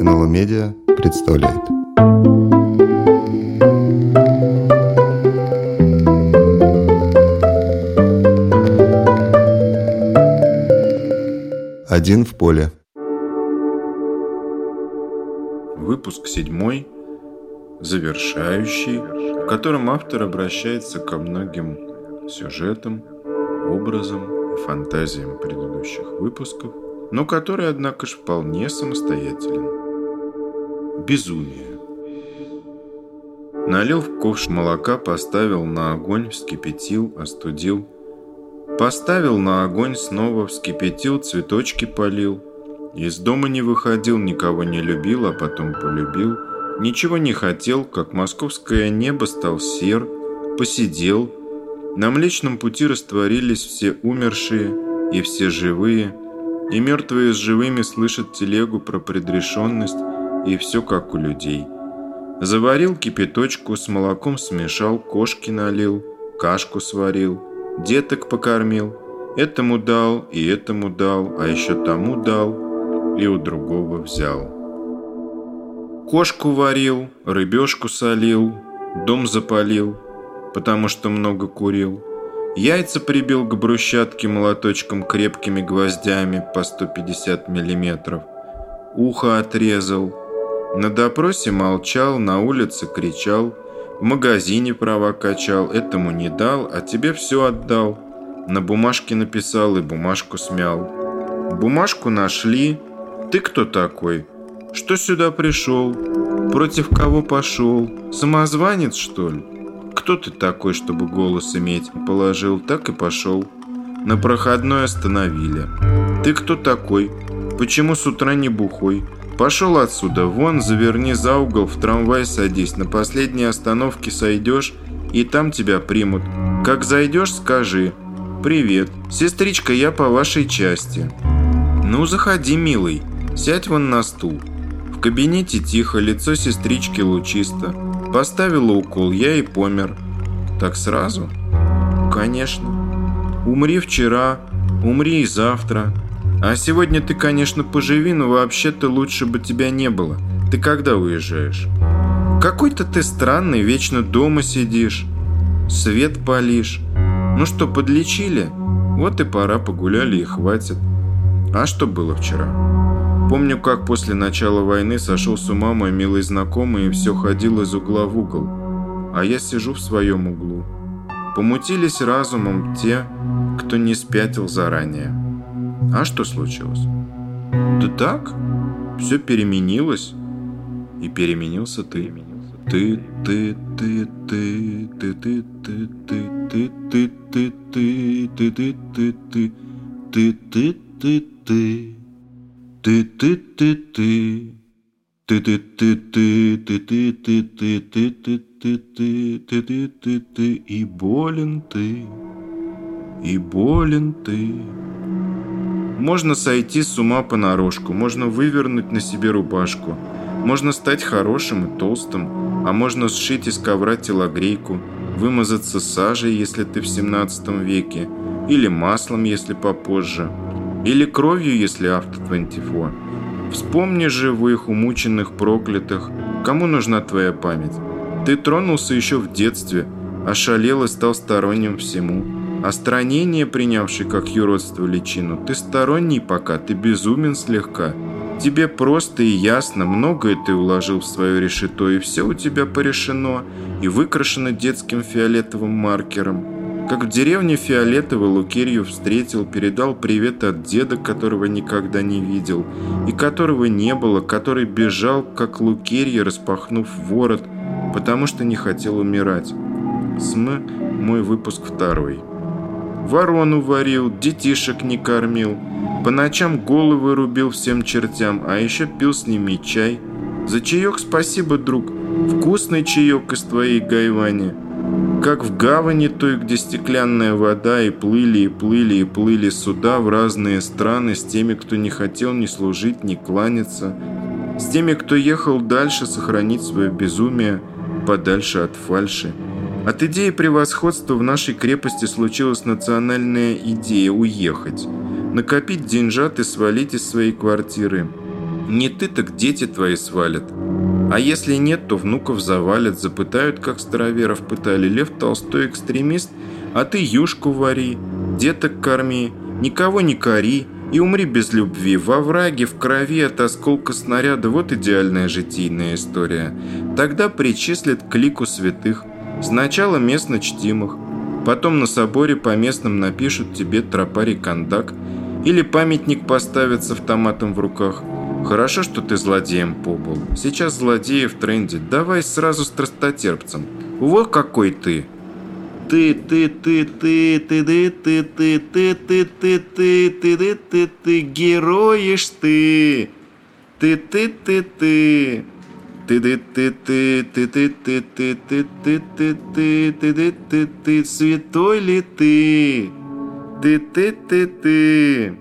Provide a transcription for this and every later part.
НЛО Медиа представляет. Один в поле. Выпуск седьмой, завершающий, в котором автор обращается ко многим сюжетам, образом и фантазиям предыдущих выпусков, но который, однако же, вполне самостоятелен. Безумие. Налил в ковш молока, поставил на огонь, вскипятил, остудил. Поставил на огонь, снова вскипятил, цветочки полил. Из дома не выходил, никого не любил, а потом полюбил. Ничего не хотел, как московское небо стал сер, посидел, на Млечном Пути растворились все умершие и все живые, и мертвые с живыми слышат телегу про предрешенность, и все как у людей. Заварил кипяточку, с молоком смешал, кошки налил, кашку сварил, деток покормил, этому дал и этому дал, а еще тому дал и у другого взял. Кошку варил, рыбешку солил, дом запалил – потому что много курил. Яйца прибил к брусчатке молоточком крепкими гвоздями по 150 миллиметров. Ухо отрезал. На допросе молчал, на улице кричал. В магазине права качал, этому не дал, а тебе все отдал. На бумажке написал и бумажку смял. Бумажку нашли. Ты кто такой? Что сюда пришел? Против кого пошел? Самозванец, что ли? кто ты такой, чтобы голос иметь?» Положил, так и пошел. На проходной остановили. «Ты кто такой? Почему с утра не бухой?» «Пошел отсюда, вон, заверни за угол, в трамвай садись, на последней остановке сойдешь, и там тебя примут. Как зайдешь, скажи. Привет, сестричка, я по вашей части». «Ну, заходи, милый, сядь вон на стул». В кабинете тихо, лицо сестрички лучисто. Поставила укол, я и помер. Так сразу? Конечно. Умри вчера, умри и завтра. А сегодня ты, конечно, поживи, но вообще-то лучше бы тебя не было. Ты когда уезжаешь? Какой-то ты странный, вечно дома сидишь. Свет палишь. Ну что, подлечили? Вот и пора, погуляли и хватит. А что было вчера? Помню, как после начала войны сошел с ума мой милый знакомый и все ходил из угла в угол. А я сижу в своем углу. Помутились разумом те, кто не спятил заранее. А что случилось? Да так, все переменилось. И переменился ты. Ты, ты, ты, ты, ты, ты, ты, ты, ты, ты, ты, ты, ты, ты, ты, ты, ты, ты, ты. Ты ты ты ты ты ты ты ты ты ты ты ты ты ты ты ты ты ты ты ты и болен ты и болен ты можно сойти с ума понарошку можно вывернуть на себе рубашку можно стать хорошим и толстым а можно сшить из ковра телогрейку вымазаться сажей если ты в 17 веке или маслом если попозже или кровью, если авто 24. Вспомни живых, умученных, проклятых. Кому нужна твоя память? Ты тронулся еще в детстве, ошалел и стал сторонним всему. А странение, принявший как юродство личину, ты сторонний пока, ты безумен слегка. Тебе просто и ясно, многое ты уложил в свое решето, и все у тебя порешено, и выкрашено детским фиолетовым маркером. Как в деревне Фиолетово Лукерью встретил, передал привет от деда, которого никогда не видел, и которого не было, который бежал, как Лукерья, распахнув ворот, потому что не хотел умирать. СМ – мой выпуск второй. Ворону варил, детишек не кормил, по ночам головы рубил всем чертям, а еще пил с ними чай. За чаек спасибо, друг, вкусный чаек из твоей гайвани – как в гавани той, где стеклянная вода, и плыли, и плыли, и плыли суда в разные страны с теми, кто не хотел ни служить, ни кланяться, с теми, кто ехал дальше сохранить свое безумие, подальше от фальши. От идеи превосходства в нашей крепости случилась национальная идея уехать, накопить деньжат и свалить из своей квартиры. Не ты, так дети твои свалят. А если нет, то внуков завалят, запытают, как староверов пытали. Лев Толстой экстремист, а ты юшку вари, деток корми, никого не кори и умри без любви. Во враге, в крови от осколка снаряда. Вот идеальная житийная история. Тогда причислят к лику святых. Сначала местно чтимых, потом на соборе по местным напишут тебе тропарий кондак или памятник поставят с автоматом в руках – Хорошо, что ты злодеем побыл. Сейчас злодеи в тренде. Давай сразу страстотерпцем. Вот какой ты. Ты, ты, ты, ты, ты, ты, ты, ты, ты, ты, ты, ты, ты, ты, ты, ты, героиш ты. Ты, ты, ты, ты. Ты, ты, ты, ты, ты, ты, ты, ты, ты, ты, ты, ты, ты, ты, ты, ты, святой ли ты? Ты, ты, ты, ты.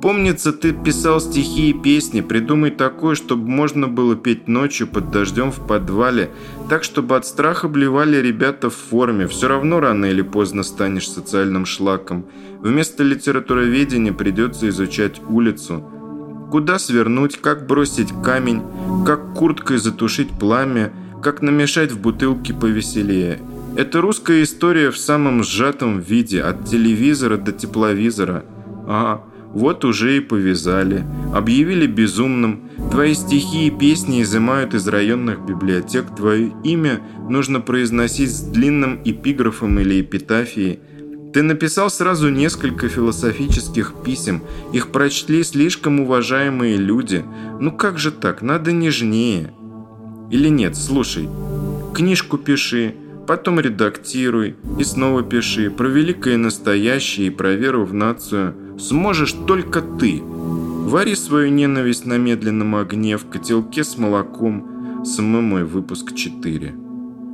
Помнится, ты писал стихи и песни. Придумай такое, чтобы можно было петь ночью под дождем в подвале. Так, чтобы от страха блевали ребята в форме. Все равно рано или поздно станешь социальным шлаком. Вместо литературоведения придется изучать улицу. Куда свернуть, как бросить камень, как курткой затушить пламя, как намешать в бутылке повеселее. Это русская история в самом сжатом виде, от телевизора до тепловизора. Ага. Вот уже и повязали. Объявили безумным. Твои стихи и песни изымают из районных библиотек. Твое имя нужно произносить с длинным эпиграфом или эпитафией. Ты написал сразу несколько философических писем. Их прочли слишком уважаемые люди. Ну как же так? Надо нежнее. Или нет, слушай. Книжку пиши, потом редактируй и снова пиши про великое настоящее и про веру в нацию – сможешь только ты. Вари свою ненависть на медленном огне в котелке с молоком. Мой выпуск 4.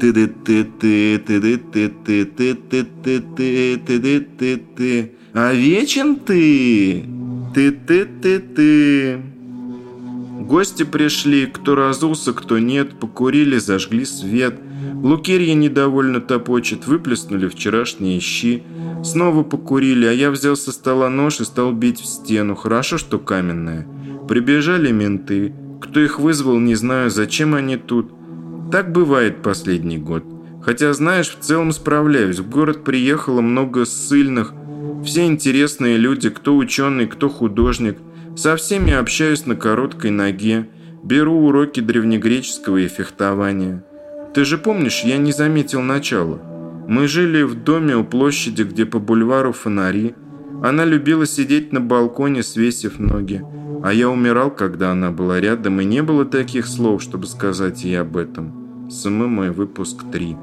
ты ты ты ты ты ты ты ты ты ты ты ты ты ты ты а вечен ты ты ты ты ты Гости пришли, кто разулся, кто нет, покурили, зажгли свет. Лукерья недовольно топочет, выплеснули вчерашние щи. Снова покурили, а я взял со стола нож и стал бить в стену. Хорошо, что каменная. Прибежали менты. Кто их вызвал, не знаю, зачем они тут. Так бывает последний год. Хотя, знаешь, в целом справляюсь. В город приехало много ссыльных. Все интересные люди, кто ученый, кто художник. Со всеми общаюсь на короткой ноге. Беру уроки древнегреческого и фехтования. Ты же помнишь, я не заметил начала. Мы жили в доме у площади, где по бульвару фонари. Она любила сидеть на балконе, свесив ноги. А я умирал, когда она была рядом, и не было таких слов, чтобы сказать ей об этом. Мой выпуск 3.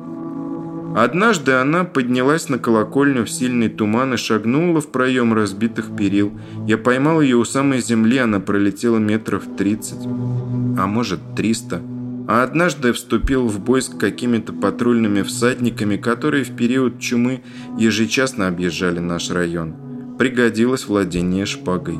Однажды она поднялась на колокольню в сильный туман и шагнула в проем разбитых перил. Я поймал ее у самой земли, она пролетела метров 30, а может 300 а однажды вступил в бой с какими-то патрульными всадниками, которые в период чумы ежечасно объезжали наш район. Пригодилось владение шпагой.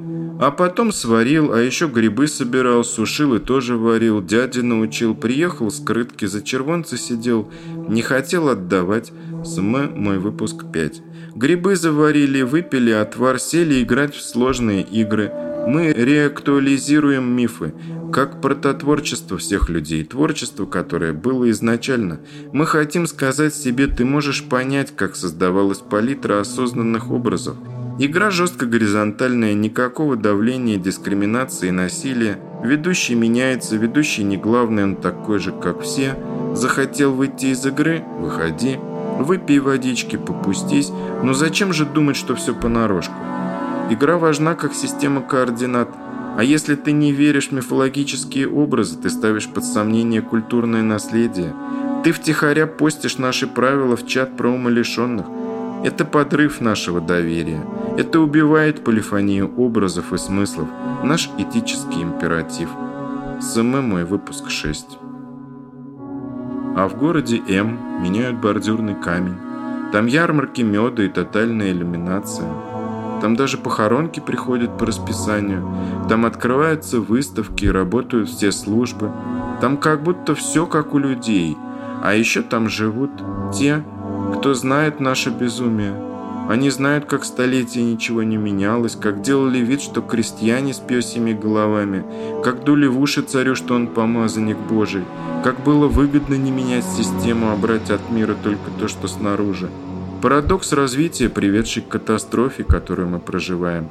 а потом сварил, а еще грибы собирал, сушил и тоже варил. Дядя научил, приехал с крытки, за червонца сидел, не хотел отдавать. СМ мой выпуск 5. Грибы заварили, выпили отвар, сели играть в сложные игры. Мы реактуализируем мифы, как прототворчество всех людей, творчество, которое было изначально. Мы хотим сказать себе, ты можешь понять, как создавалась палитра осознанных образов. Игра жестко горизонтальная, никакого давления, дискриминации насилия. Ведущий меняется, ведущий не главный, он такой же, как все. Захотел выйти из игры – выходи. Выпей водички, попустись. Но зачем же думать, что все понарошку? Игра важна как система координат. А если ты не веришь в мифологические образы, ты ставишь под сомнение культурное наследие. Ты втихаря постишь наши правила в чат про умалишенных. Это подрыв нашего доверия. Это убивает полифонию образов и смыслов. Наш этический императив. СМ мой выпуск 6. А в городе М меняют бордюрный камень. Там ярмарки меда и тотальная иллюминация. Там даже похоронки приходят по расписанию. Там открываются выставки и работают все службы. Там как будто все как у людей. А еще там живут те, кто знает наше безумие. Они знают, как столетия ничего не менялось, как делали вид, что крестьяне с пёсьими головами, как дули в уши царю, что он помазанник Божий, как было выгодно не менять систему, а брать от мира только то, что снаружи. Парадокс развития, приведший к катастрофе, которую мы проживаем.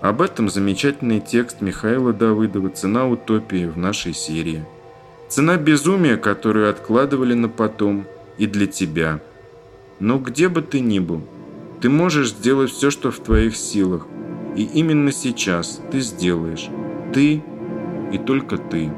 Об этом замечательный текст Михаила Давыдова «Цена утопии» в нашей серии. Цена безумия, которую откладывали на потом и для тебя. Но где бы ты ни был, ты можешь сделать все, что в твоих силах. И именно сейчас ты сделаешь. Ты и только ты.